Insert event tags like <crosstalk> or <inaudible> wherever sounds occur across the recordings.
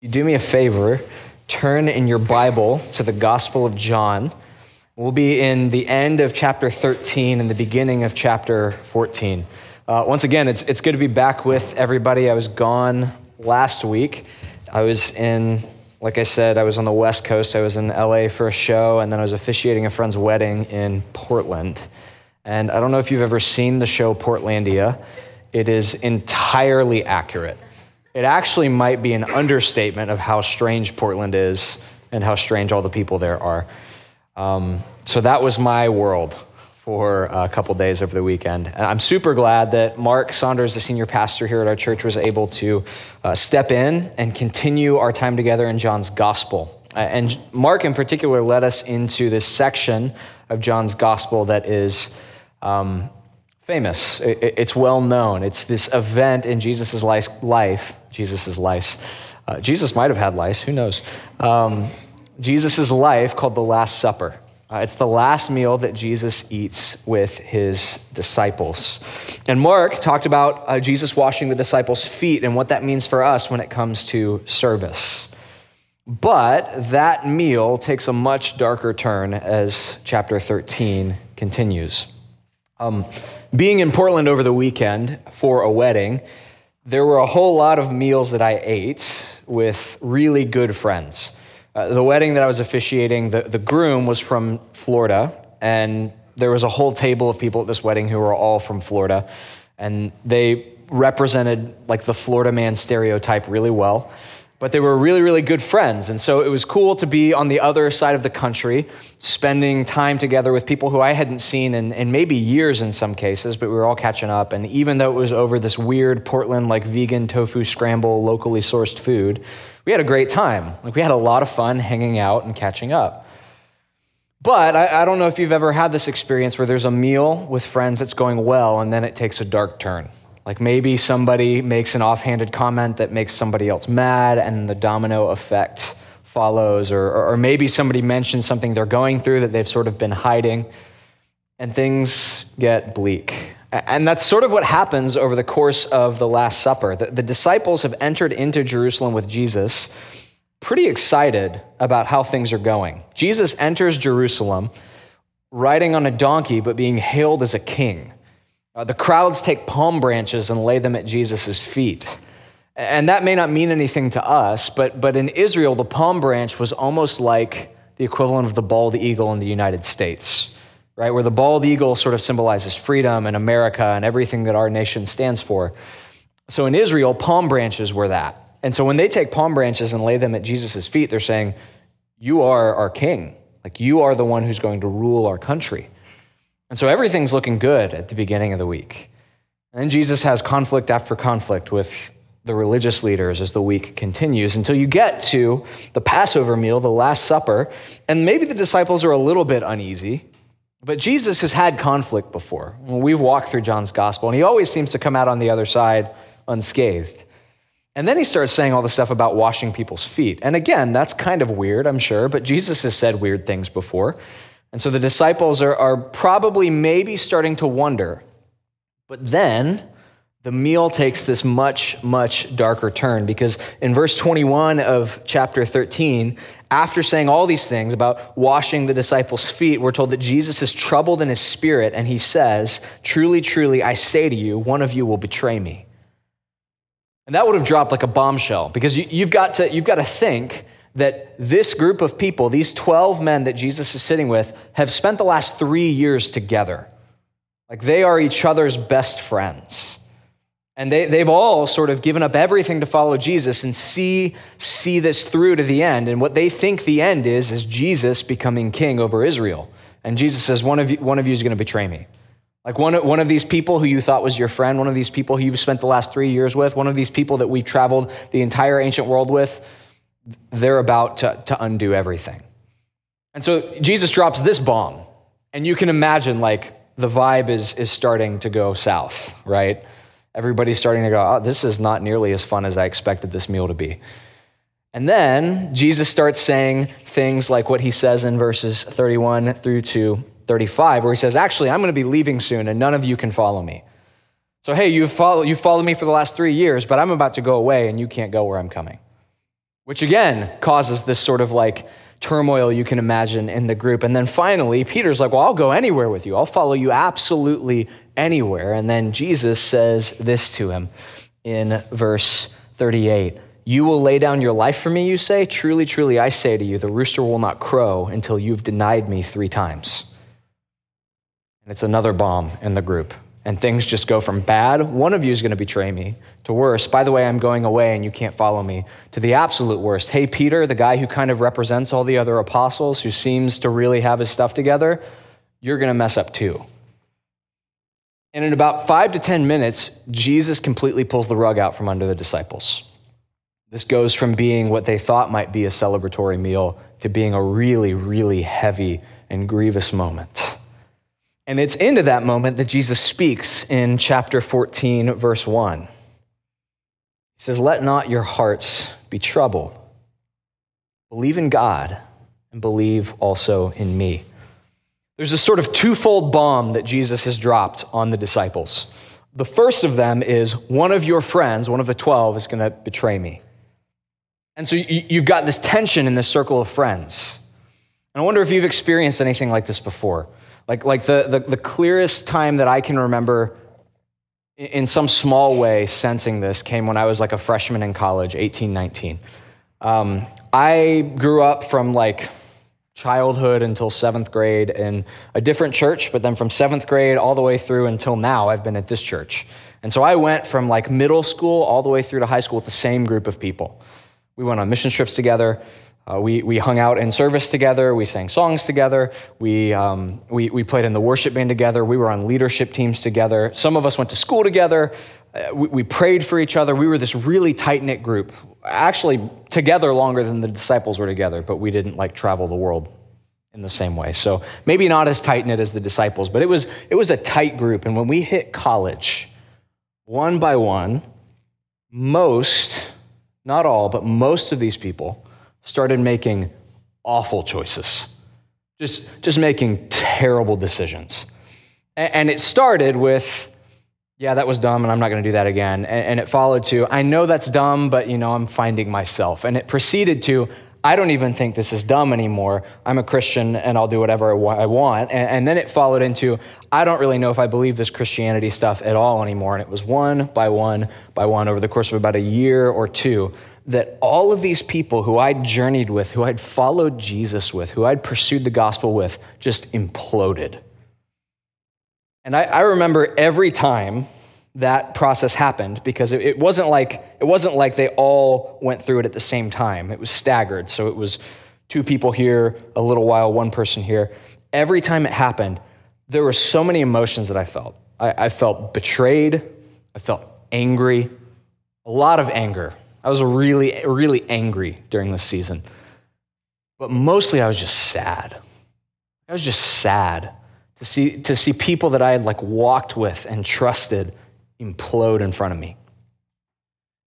You do me a favor, turn in your Bible to the Gospel of John. We'll be in the end of chapter 13 and the beginning of chapter 14. Uh, once again, it's, it's good to be back with everybody. I was gone last week. I was in, like I said, I was on the West Coast. I was in LA for a show, and then I was officiating a friend's wedding in Portland. And I don't know if you've ever seen the show Portlandia, it is entirely accurate. It actually might be an understatement of how strange Portland is and how strange all the people there are. Um, so that was my world for a couple days over the weekend. And I'm super glad that Mark Saunders, the senior pastor here at our church, was able to uh, step in and continue our time together in John's gospel. Uh, and Mark, in particular, led us into this section of John's gospel that is um, famous. It's well known. It's this event in Jesus' life. Jesus' life. Uh, Jesus might have had lice, who knows? Um, Jesus' life called the Last Supper. Uh, it's the last meal that Jesus eats with his disciples. And Mark talked about uh, Jesus washing the disciples' feet and what that means for us when it comes to service. But that meal takes a much darker turn as chapter 13 continues. Um, being in Portland over the weekend for a wedding, there were a whole lot of meals that I ate with really good friends. Uh, the wedding that I was officiating, the, the groom was from Florida, and there was a whole table of people at this wedding who were all from Florida, and they represented like the Florida man stereotype really well but they were really, really good friends. And so it was cool to be on the other side of the country, spending time together with people who I hadn't seen in, in maybe years in some cases, but we were all catching up. And even though it was over this weird Portland, like vegan tofu scramble, locally sourced food, we had a great time. Like we had a lot of fun hanging out and catching up. But I, I don't know if you've ever had this experience where there's a meal with friends that's going well and then it takes a dark turn. Like maybe somebody makes an offhanded comment that makes somebody else mad, and the domino effect follows. Or, or, maybe somebody mentions something they're going through that they've sort of been hiding, and things get bleak. And that's sort of what happens over the course of the Last Supper. The, the disciples have entered into Jerusalem with Jesus, pretty excited about how things are going. Jesus enters Jerusalem riding on a donkey, but being hailed as a king. Uh, the crowds take palm branches and lay them at Jesus' feet. And that may not mean anything to us, but, but in Israel, the palm branch was almost like the equivalent of the bald eagle in the United States, right? Where the bald eagle sort of symbolizes freedom and America and everything that our nation stands for. So in Israel, palm branches were that. And so when they take palm branches and lay them at Jesus' feet, they're saying, You are our king. Like you are the one who's going to rule our country. And so everything's looking good at the beginning of the week. And then Jesus has conflict after conflict with the religious leaders as the week continues until you get to the Passover meal, the Last Supper, and maybe the disciples are a little bit uneasy. But Jesus has had conflict before. We've walked through John's gospel, and he always seems to come out on the other side unscathed. And then he starts saying all the stuff about washing people's feet. And again, that's kind of weird, I'm sure, but Jesus has said weird things before. And so the disciples are, are probably maybe starting to wonder. But then the meal takes this much, much darker turn because in verse 21 of chapter 13, after saying all these things about washing the disciples' feet, we're told that Jesus is troubled in his spirit and he says, Truly, truly, I say to you, one of you will betray me. And that would have dropped like a bombshell because you, have got to, you've got to think that this group of people, these 12 men that Jesus is sitting with, have spent the last three years together. Like they are each other's best friends. And they, they've all sort of given up everything to follow Jesus and see, see this through to the end. And what they think the end is, is Jesus becoming king over Israel. And Jesus says, One of you, one of you is going to betray me. Like one, one of these people who you thought was your friend, one of these people who you've spent the last three years with, one of these people that we've traveled the entire ancient world with, they're about to, to undo everything. And so Jesus drops this bomb, and you can imagine like the vibe is, is starting to go south, right? Everybody's starting to go, oh, this is not nearly as fun as I expected this meal to be. And then Jesus starts saying things like what he says in verses 31 through to 35, where he says, Actually, I'm going to be leaving soon, and none of you can follow me. So, hey, you've followed, you've followed me for the last three years, but I'm about to go away, and you can't go where I'm coming which again causes this sort of like turmoil you can imagine in the group. And then finally, Peter's like, Well, I'll go anywhere with you. I'll follow you absolutely anywhere. And then Jesus says this to him in verse 38 You will lay down your life for me, you say? Truly, truly, I say to you, the rooster will not crow until you've denied me three times. And it's another bomb in the group. And things just go from bad, one of you is going to betray me, to worse, by the way, I'm going away and you can't follow me, to the absolute worst. Hey, Peter, the guy who kind of represents all the other apostles, who seems to really have his stuff together, you're going to mess up too. And in about five to 10 minutes, Jesus completely pulls the rug out from under the disciples. This goes from being what they thought might be a celebratory meal to being a really, really heavy and grievous moment. And it's into that moment that Jesus speaks in chapter 14, verse 1. He says, Let not your hearts be troubled. Believe in God and believe also in me. There's a sort of twofold bomb that Jesus has dropped on the disciples. The first of them is one of your friends, one of the 12, is going to betray me. And so you've got this tension in this circle of friends. And I wonder if you've experienced anything like this before. Like, like the, the, the clearest time that I can remember in some small way sensing this came when I was like a freshman in college, 18, 19. Um, I grew up from like childhood until seventh grade in a different church, but then from seventh grade all the way through until now, I've been at this church. And so I went from like middle school all the way through to high school with the same group of people. We went on mission trips together. Uh, we, we hung out in service together. We sang songs together. We, um, we, we played in the worship band together. We were on leadership teams together. Some of us went to school together. Uh, we, we prayed for each other. We were this really tight knit group actually together longer than the disciples were together, but we didn't like travel the world in the same way. So maybe not as tight knit as the disciples, but it was it was a tight group. And when we hit college, one by one, most, not all, but most of these people started making awful choices. Just, just making terrible decisions. And it started with yeah, that was dumb and I'm not going to do that again. And, it followed to, I know that's dumb, but you know, I'm finding myself. And it proceeded to, I don't even think this is dumb anymore. I'm a Christian and I'll do whatever I want. And, and then it followed into, I don't really know if I believe this Christianity stuff at all anymore. And it was one by one by one over the course of about a year or two that all of these people who I'd journeyed with, who I'd followed Jesus with, who I'd pursued the gospel with, just imploded. And I, I remember every time that process happened because it, it, wasn't like it wasn't like they all went through it at the same time. It was staggered. So it was two people here, a little while, one person here. Every time it happened, there were so many emotions that I felt. I, I felt betrayed. I felt angry, a lot of anger. I was really, really angry during this season. But mostly I was just sad. I was just sad to see, to see people that I had like walked with and trusted implode in front of me.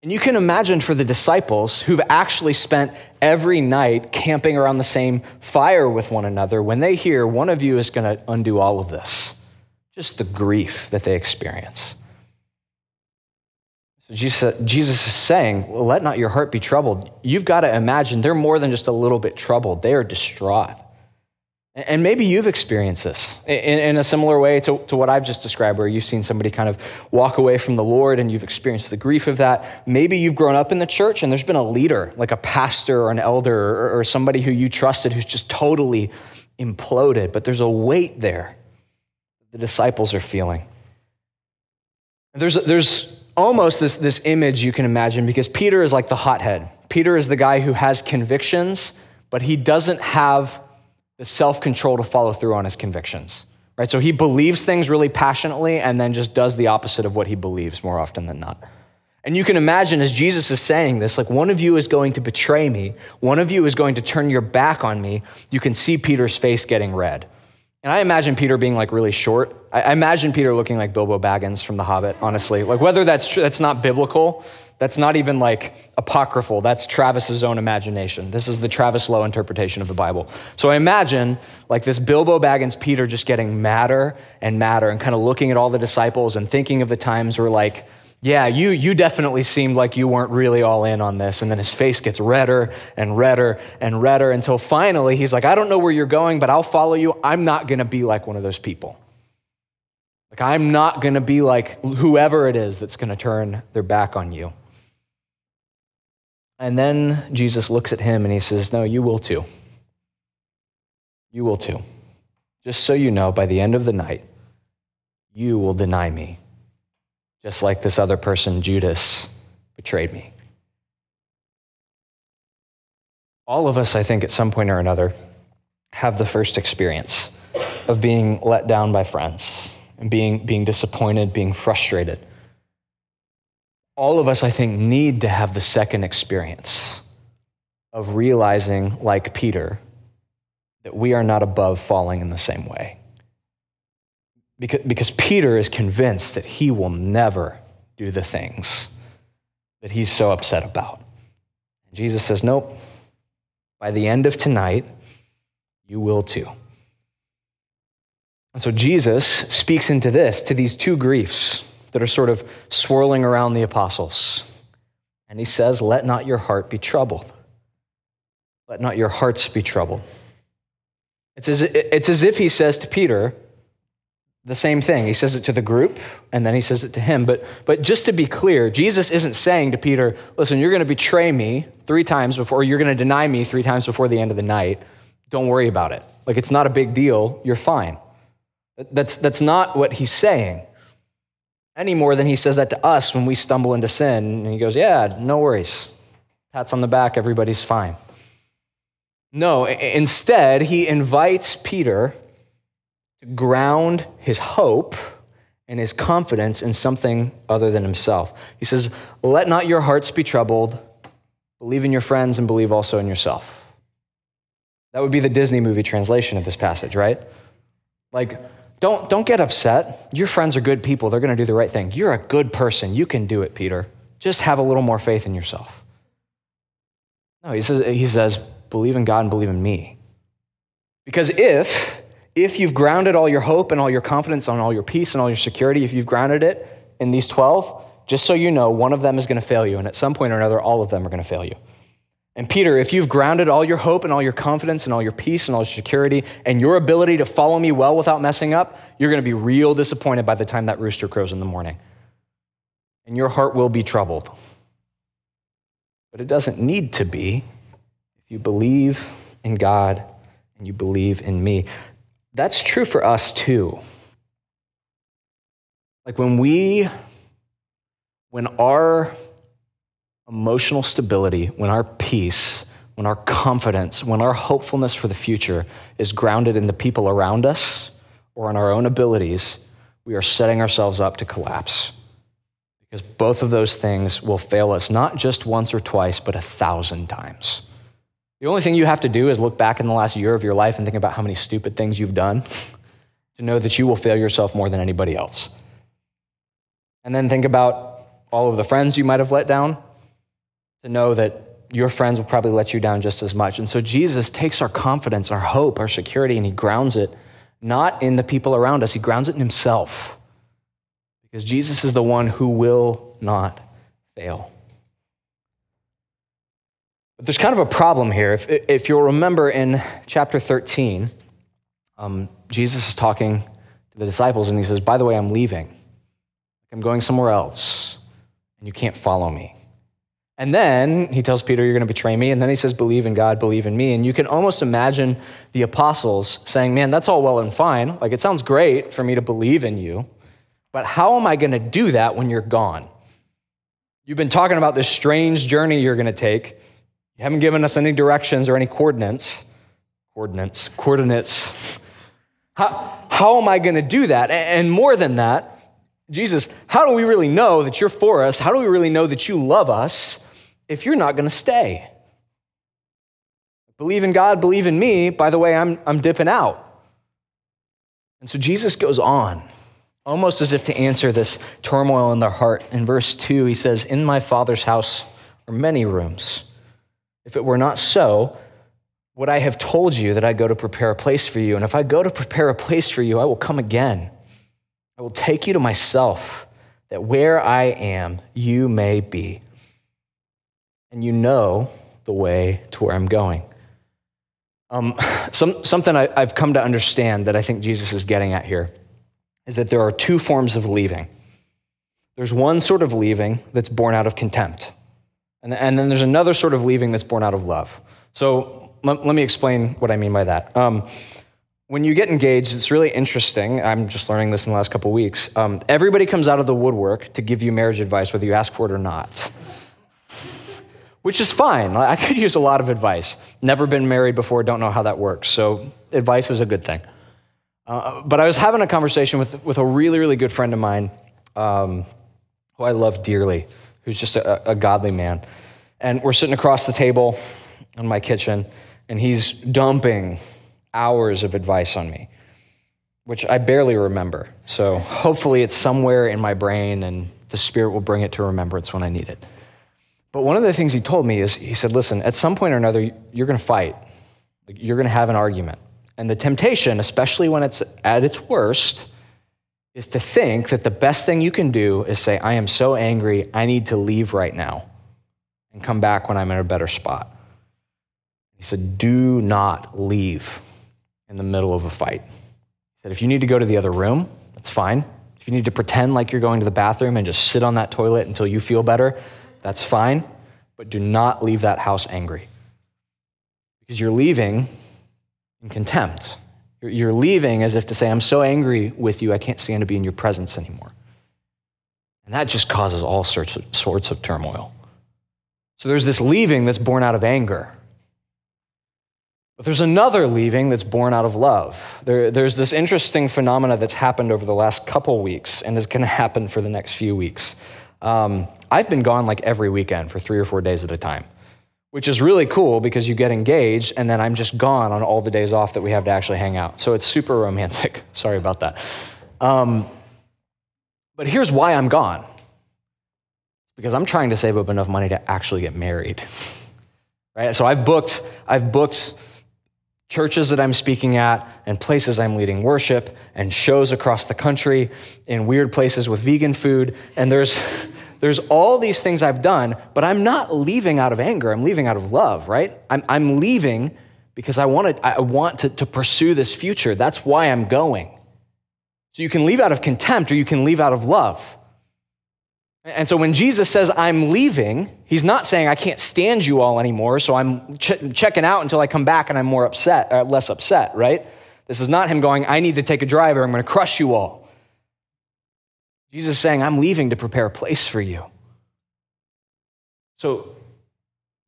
And you can imagine for the disciples who've actually spent every night camping around the same fire with one another, when they hear one of you is going to undo all of this, just the grief that they experience. Jesus, is saying, let not your heart be troubled. You've got to imagine they're more than just a little bit troubled, they are distraught. And maybe you've experienced this in, a similar way to, to what I've just described, where you've seen somebody kind of walk away from the Lord and you've experienced the grief of that. Maybe you've grown up in the church and there's been a leader, like a pastor or an elder or, or somebody who you trusted who's just totally imploded, but there's a weight there the disciples are feeling. There's, there's almost this, this image you can imagine because Peter is like the hothead. Peter is the guy who has convictions, but he doesn't have the self control to follow through on his convictions. Right? So he believes things really passionately and then just does the opposite of what he believes more often than not. And you can imagine as Jesus is saying this, like one of you is going to betray me, one of you is going to turn your back on me. You can see Peter's face getting red. And I imagine Peter being like really short. I imagine Peter looking like Bilbo Baggins from The Hobbit, honestly. Like whether that's true, that's not biblical, that's not even like apocryphal. That's Travis's own imagination. This is the Travis Lowe interpretation of the Bible. So I imagine like this Bilbo Baggins Peter just getting madder and madder and kind of looking at all the disciples and thinking of the times where like Yeah, you, you definitely seemed like you weren't really all in on this. And then his face gets redder and redder and redder until finally he's like, I don't know where you're going, but I'll follow you. I'm not going to be like one of those people. Like, I'm not going to be like whoever it is that's going to turn their back on you. And then Jesus looks at him and he says, No, you will too. You will too. Just so you know, by the end of the night, you will deny me just like this other person, Judas, betrayed me. All of us, I think, at some point or another, have the first experience of being let down by friends and being, being disappointed, being frustrated. All of us, I think, need to have the second experience of realizing, like Peter, that we are not above falling in the same way. Because, because Peter is convinced that he will never do the things that he's so upset about. And Jesus says, Nope, by the end of tonight, you will too. And so Jesus speaks into this, to these two griefs that are sort of swirling around the apostles. And he says, Let not your heart be troubled. Let not your hearts be troubled. It's as, it's as if he says to Peter, the same thing. He says it to the group and then he says it to him. But, but just to be clear, Jesus isn't saying to Peter, listen, you're going to betray me three times before, you're going to deny me three times before the end of the night. Don't worry about it. Like, it's not a big deal. You're fine. That's, that's not what he's saying any more than he says that to us when we stumble into sin. And he goes, yeah, no worries. Pats on the back, everybody's fine. No, instead, he invites Peter to ground his hope and his confidence in something other than himself. He says, Let not your hearts be troubled. Believe in your friends and believe also in yourself. That would be the Disney movie translation of this passage, right? Like, don't, don't get upset. Your friends are good people. They're going to do the right thing. You're a good person. You can do it, Peter. Just have a little more faith in yourself. No, he says, he says believe in God and believe in me. Because if if you've grounded all your hope and all your confidence on all your peace and all your security, if you've grounded it in these 12, just so you know, one of them is going to fail you. And at some point or another, all of them are going to fail you. And Peter, if you've grounded all your hope and all your confidence and all your peace and all your security and your ability to follow me well without messing up, you're going to be real disappointed by the time that rooster crows in the morning. And your heart will be troubled. But it doesn't need to be if you believe in God and you believe in me. That's true for us too. Like when we, when our emotional stability, when our peace, when our confidence, when our hopefulness for the future is grounded in the people around us or in our own abilities, we are setting ourselves up to collapse. Because both of those things will fail us not just once or twice, but a thousand times. The only thing you have to do is look back in the last year of your life and think about how many stupid things you've done <laughs> to know that you will fail yourself more than anybody else. And then think about all of the friends you might have let down to know that your friends will probably let you down just as much. And so Jesus takes our confidence, our hope, our security, and he grounds it not in the people around us, he grounds it in himself. Because Jesus is the one who will not fail. But there's kind of a problem here. If, if you'll remember in chapter 13, um, Jesus is talking to the disciples and he says, By the way, I'm leaving. I'm going somewhere else, and you can't follow me. And then he tells Peter, You're going to betray me. And then he says, Believe in God, believe in me. And you can almost imagine the apostles saying, Man, that's all well and fine. Like, it sounds great for me to believe in you, but how am I going to do that when you're gone? You've been talking about this strange journey you're going to take. You haven't given us any directions or any coordinates. Coordinates, coordinates. How, how am I going to do that? And more than that, Jesus, how do we really know that you're for us? How do we really know that you love us if you're not going to stay? Believe in God, believe in me. By the way, I'm, I'm dipping out. And so Jesus goes on, almost as if to answer this turmoil in their heart. In verse 2, he says, In my Father's house are many rooms. If it were not so, would I have told you that I go to prepare a place for you? And if I go to prepare a place for you, I will come again. I will take you to myself, that where I am, you may be. And you know the way to where I'm going. Um, some, something I, I've come to understand that I think Jesus is getting at here is that there are two forms of leaving. There's one sort of leaving that's born out of contempt, and, and then there's another sort of leaving that's born out of love. So let, let me explain what I mean by that. Um, when you get engaged, it's really interesting. I'm just learning this in the last couple weeks. Um, everybody comes out of the woodwork to give you marriage advice, whether you ask for it or not, <laughs> which is fine. I could use a lot of advice. Never been married before, don't know how that works. So, advice is a good thing. Uh, but I was having a conversation with, with a really, really good friend of mine um, who I love dearly, who's just a, a godly man. And we're sitting across the table in my kitchen, and he's dumping hours of advice on me, which I barely remember. So hopefully it's somewhere in my brain and the Spirit will bring it to remembrance when I need it. But one of the things he told me is he said, listen, at some point or another, you're going to fight. You're going to have an argument. And the temptation, especially when it's at its worst, is to think that the best thing you can do is say, I am so angry, I need to leave right now and come back when I'm in a better spot. He said, Do not leave in the middle of a fight. He said, if you need to go to the other room, that's fine. If you need to pretend like you're going to the bathroom and just sit on that toilet until you feel better, that's fine. But do not leave that house angry. Because you're leaving in contempt. You're leaving as if to say, I'm so angry with you, I can't stand to be in your presence anymore. And that just causes all sorts of, sorts of turmoil. So there's this leaving that's born out of anger. But there's another leaving that's born out of love. There, there's this interesting phenomena that's happened over the last couple weeks and is going <laughs> to happen for the next few weeks. Um, I've been gone like every weekend for three or four days at a time, which is really cool because you get engaged and then I'm just gone on all the days off that we have to actually hang out. So it's super romantic. <laughs> Sorry about that. Um, but here's why I'm gone because I'm trying to save up enough money to actually get married. <laughs> right? So I've booked, I've booked churches that I'm speaking at and places I'm leading worship and shows across the country in weird places with vegan food. And there's, <laughs> there's all these things I've done, but I'm not leaving out of anger. I'm leaving out of love, right? I'm, I'm leaving because I, I want to, to pursue this future. That's why I'm going. So you can leave out of contempt or you can leave out of love. And so when Jesus says, I'm leaving, he's not saying, I can't stand you all anymore, so I'm ch- checking out until I come back and I'm more upset, uh, less upset, right? This is not him going, I need to take a driver, I'm going to crush you all. Jesus is saying, I'm leaving to prepare a place for you. So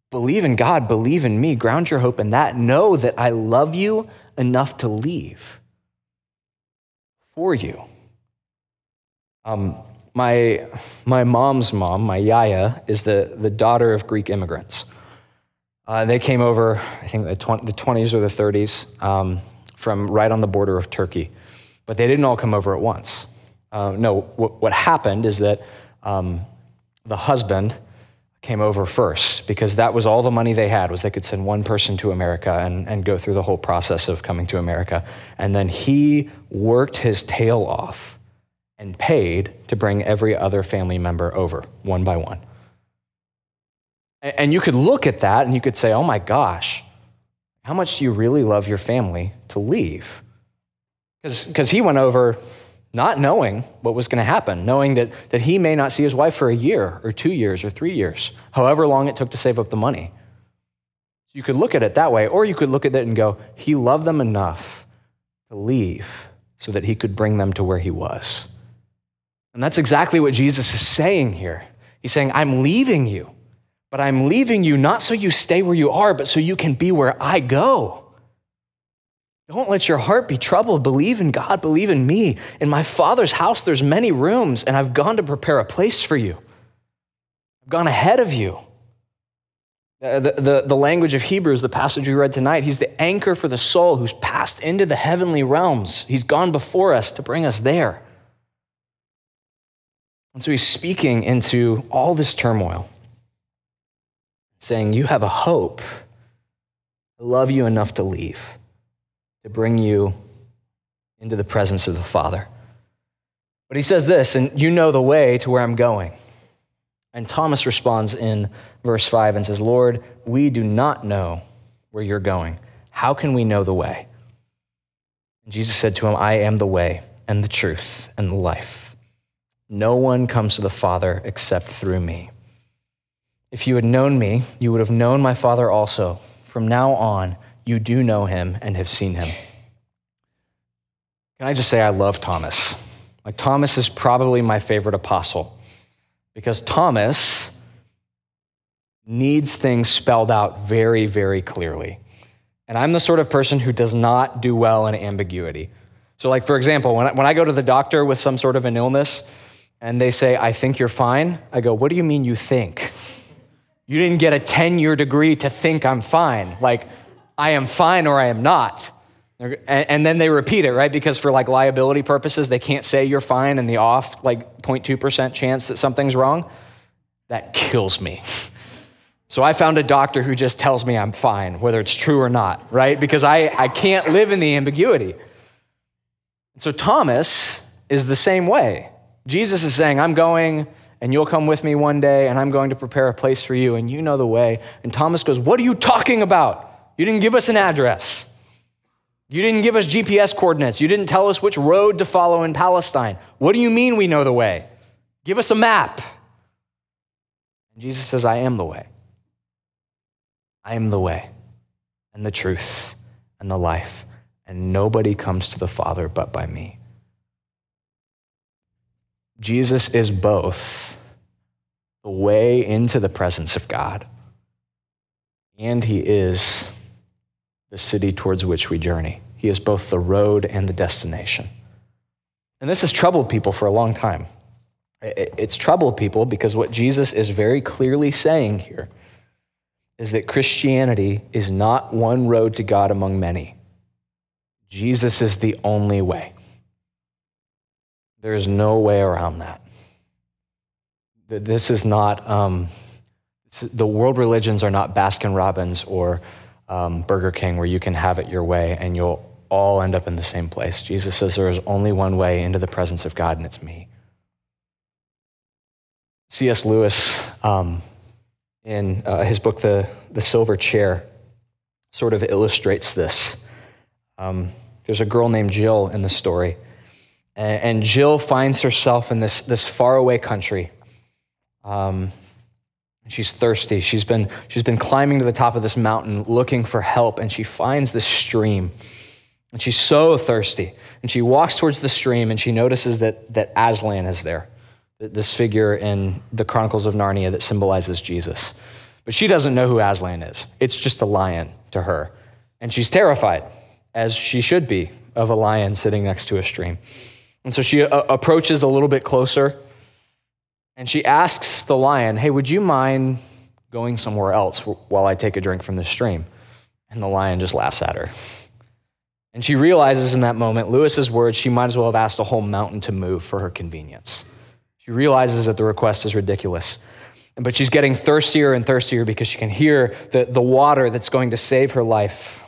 believe in God, believe in me, ground your hope in that. Know that I love you enough to leave for you. Um, my, my mom's mom, my yaya, is the, the daughter of Greek immigrants. Uh, they came over, I think, the, 20, the 20s or the 30s um, from right on the border of Turkey. But they didn't all come over at once. Uh, no, what, what, happened is that um, the husband came over first because that was all the money they had was they could send one person to america and, and go through the whole process of coming to america and then he worked his tail off and paid to bring every other family member over one by one. And you could look at that and you could say, oh my gosh, how much do you really love your family to leave? Because he went over not knowing what was going to happen, knowing that, that he may not see his wife for a year or two years or three years, however long it took to save up the money. You could look at it that way, or you could look at it and go, he loved them enough to leave so that he could bring them to where he was. And that's exactly what Jesus is saying here. He's saying, I'm leaving you, but I'm leaving you not so you stay where you are, but so you can be where I go. Don't let your heart be troubled. Believe in God, believe in me. In my Father's house, there's many rooms, and I've gone to prepare a place for you. I've gone ahead of you. Uh, the, the, the language of Hebrews, the passage we read tonight, he's the anchor for the soul who's passed into the heavenly realms. He's gone before us to bring us there. And so he's speaking into all this turmoil, saying, You have a hope. I love you enough to leave, to bring you into the presence of the Father. But he says this, and you know the way to where I'm going. And Thomas responds in verse 5 and says, Lord, we do not know where you're going. How can we know the way? And Jesus said to him, I am the way and the truth and the life. No one comes to the Father except through me. If you had known me, you would have known my Father also. From now on, you do know him and have seen him. Can I just say I love Thomas? Like, Thomas is probably my favorite apostle because Thomas needs things spelled out very, very clearly. And I'm the sort of person who does not do well in ambiguity. So, like, for example, when I, when I go to the doctor with some sort of an illness and they say, I think you're fine, I go, What do you mean you think? You didn't get a 10 year degree to think I'm fine. Like, I am fine or I am not. And then they repeat it, right? Because for like liability purposes, they can't say you're fine and the off, like 0.2% chance that something's wrong. That kills me. So I found a doctor who just tells me I'm fine, whether it's true or not, right? Because I, I can't live in the ambiguity. So Thomas is the same way. Jesus is saying, I'm going and you'll come with me one day and I'm going to prepare a place for you and you know the way. And Thomas goes, What are you talking about? You didn't give us an address. You didn't give us GPS coordinates. You didn't tell us which road to follow in Palestine. What do you mean we know the way? Give us a map. And Jesus says, I am the way. I am the way and the truth and the life, and nobody comes to the Father but by me. Jesus is both the way into the presence of God, and he is the city towards which we journey. He is both the road and the destination. And this has troubled people for a long time. It's troubled people because what Jesus is very clearly saying here is that Christianity is not one road to God among many. Jesus is the only way. There is no way around that. This is not, um, the world religions are not Baskin Robbins or um, Burger King where you can have it your way and you'll all end up in the same place. Jesus says there is only one way into the presence of God, and it's me. C.S. Lewis, um, in uh, his book, the, the Silver Chair, sort of illustrates this. Um, there's a girl named Jill in the story, and, Jill finds herself in this, this faraway country. Um, She's thirsty. She's been, she's been climbing to the top of this mountain looking for help, and she finds this stream. And she's so thirsty. And she walks towards the stream, and she notices that, that Aslan is there, this figure in the Chronicles of Narnia that symbolizes Jesus. But she doesn't know who Aslan is. It's just a lion to her. And she's terrified, as she should be, of a lion sitting next to a stream. And so she uh, approaches a little bit closer and she asks the lion, Hey, would you mind going somewhere else while I take a drink from the stream? And the lion just laughs at her. And she realizes in that moment, Lewis's words, she might as well have asked a whole mountain to move for her convenience. She realizes that the request is ridiculous. But she's getting thirstier and thirstier because she can hear the, the water that's going to save her life.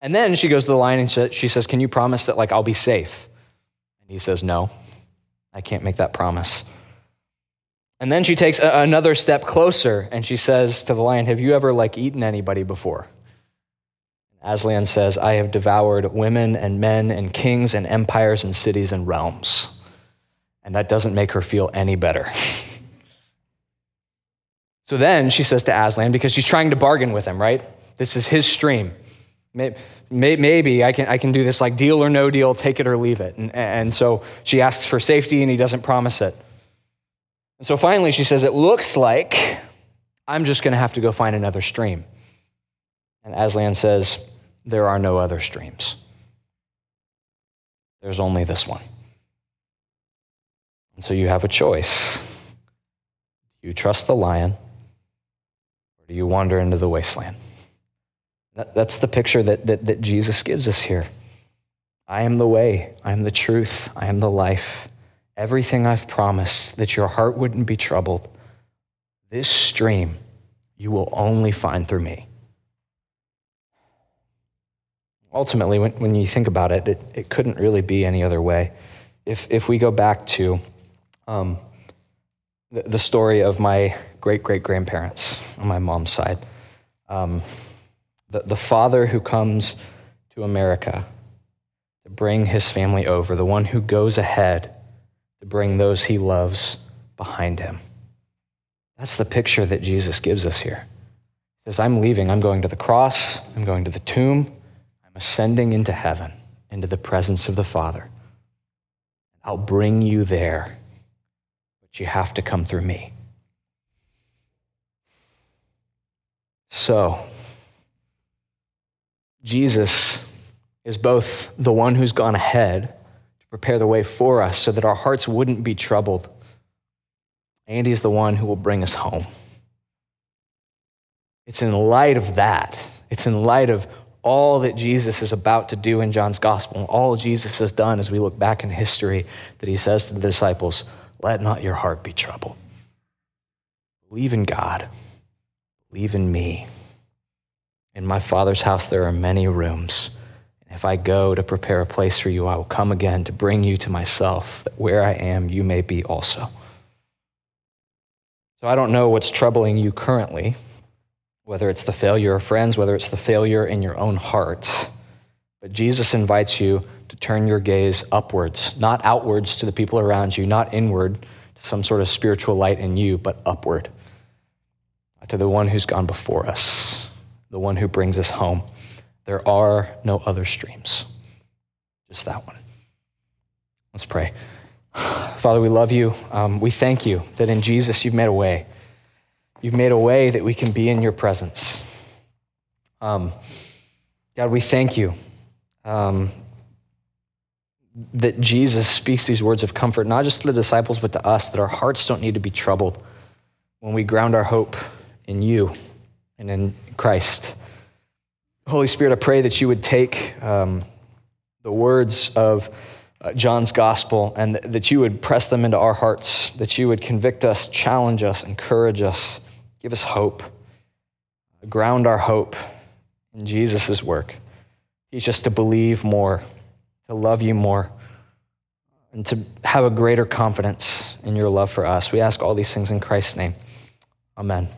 And then she goes to the lion and she says, Can you promise that like I'll be safe? And he says, No. I can't make that promise. And then she takes a- another step closer and she says to the lion, Have you ever like eaten anybody before? Aslan says, I have devoured women and men and kings and empires and cities and realms. And that doesn't make her feel any better. <laughs> so then she says to Aslan, because she's trying to bargain with him, right? This is his stream. Maybe I can, I can do this like deal or no deal, take it or leave it. And, and so she asks for safety and he doesn't promise it. And so finally she says, It looks like I'm just going to have to go find another stream. And Aslan says, There are no other streams. There's only this one. And so you have a choice. Do you trust the lion or do you wander into the wasteland? That, that's the picture that, that, that Jesus gives us here. I am the way, I am the truth, I am the life. Everything I've promised that your heart wouldn't be troubled, this stream you will only find through me. Ultimately, when, when you think about it, it, it couldn't really be any other way. if, if we go back to um, the, the story of my great great grandparents on my mom's side, um, the, the father who comes to America to bring his family over, the one who goes ahead to bring those he loves behind him. That's the picture that Jesus gives us here. He says, I'm leaving. I'm going to the cross. I'm going to the tomb. I'm ascending into heaven, into the presence of the Father. I'll bring you there, but you have to come through me. So, Jesus is both the one who's gone ahead to prepare the way for us so that our hearts wouldn't be troubled, and He's the one who will bring us home. It's in light of that, it's in light of all that Jesus is about to do in John's gospel, all Jesus has done as we look back in history, that he says to the disciples, Let not your heart be troubled. Believe in God, believe in me. In my Father's house there are many rooms. And if I go to prepare a place for you, I will come again to bring you to myself, that where I am, you may be also. So I don't know what's troubling you currently whether it's the failure of friends, whether it's the failure in your own heart. But Jesus invites you to turn your gaze upwards, not outwards to the people around you, not inward to some sort of spiritual light in you, but upward to the one who's gone before us, the one who brings us home. There are no other streams, just that one. Let's pray. Father, we love you. Um, we thank you that in Jesus you've made a way. You've made a way that we can be in your presence. Um, God, we thank you um, that Jesus speaks these words of comfort, not just to the disciples, but to us, that our hearts don't need to be troubled when we ground our hope in you and in Christ. Holy Spirit, I pray that you would take um, the words of uh, John's gospel and that you would press them into our hearts, that you would convict us, challenge us, encourage us Give us hope. Ground our hope in Jesus' work. Teach us to believe more, to love you more, and to have a greater confidence in your love for us. We ask all these things in Christ's name. Amen.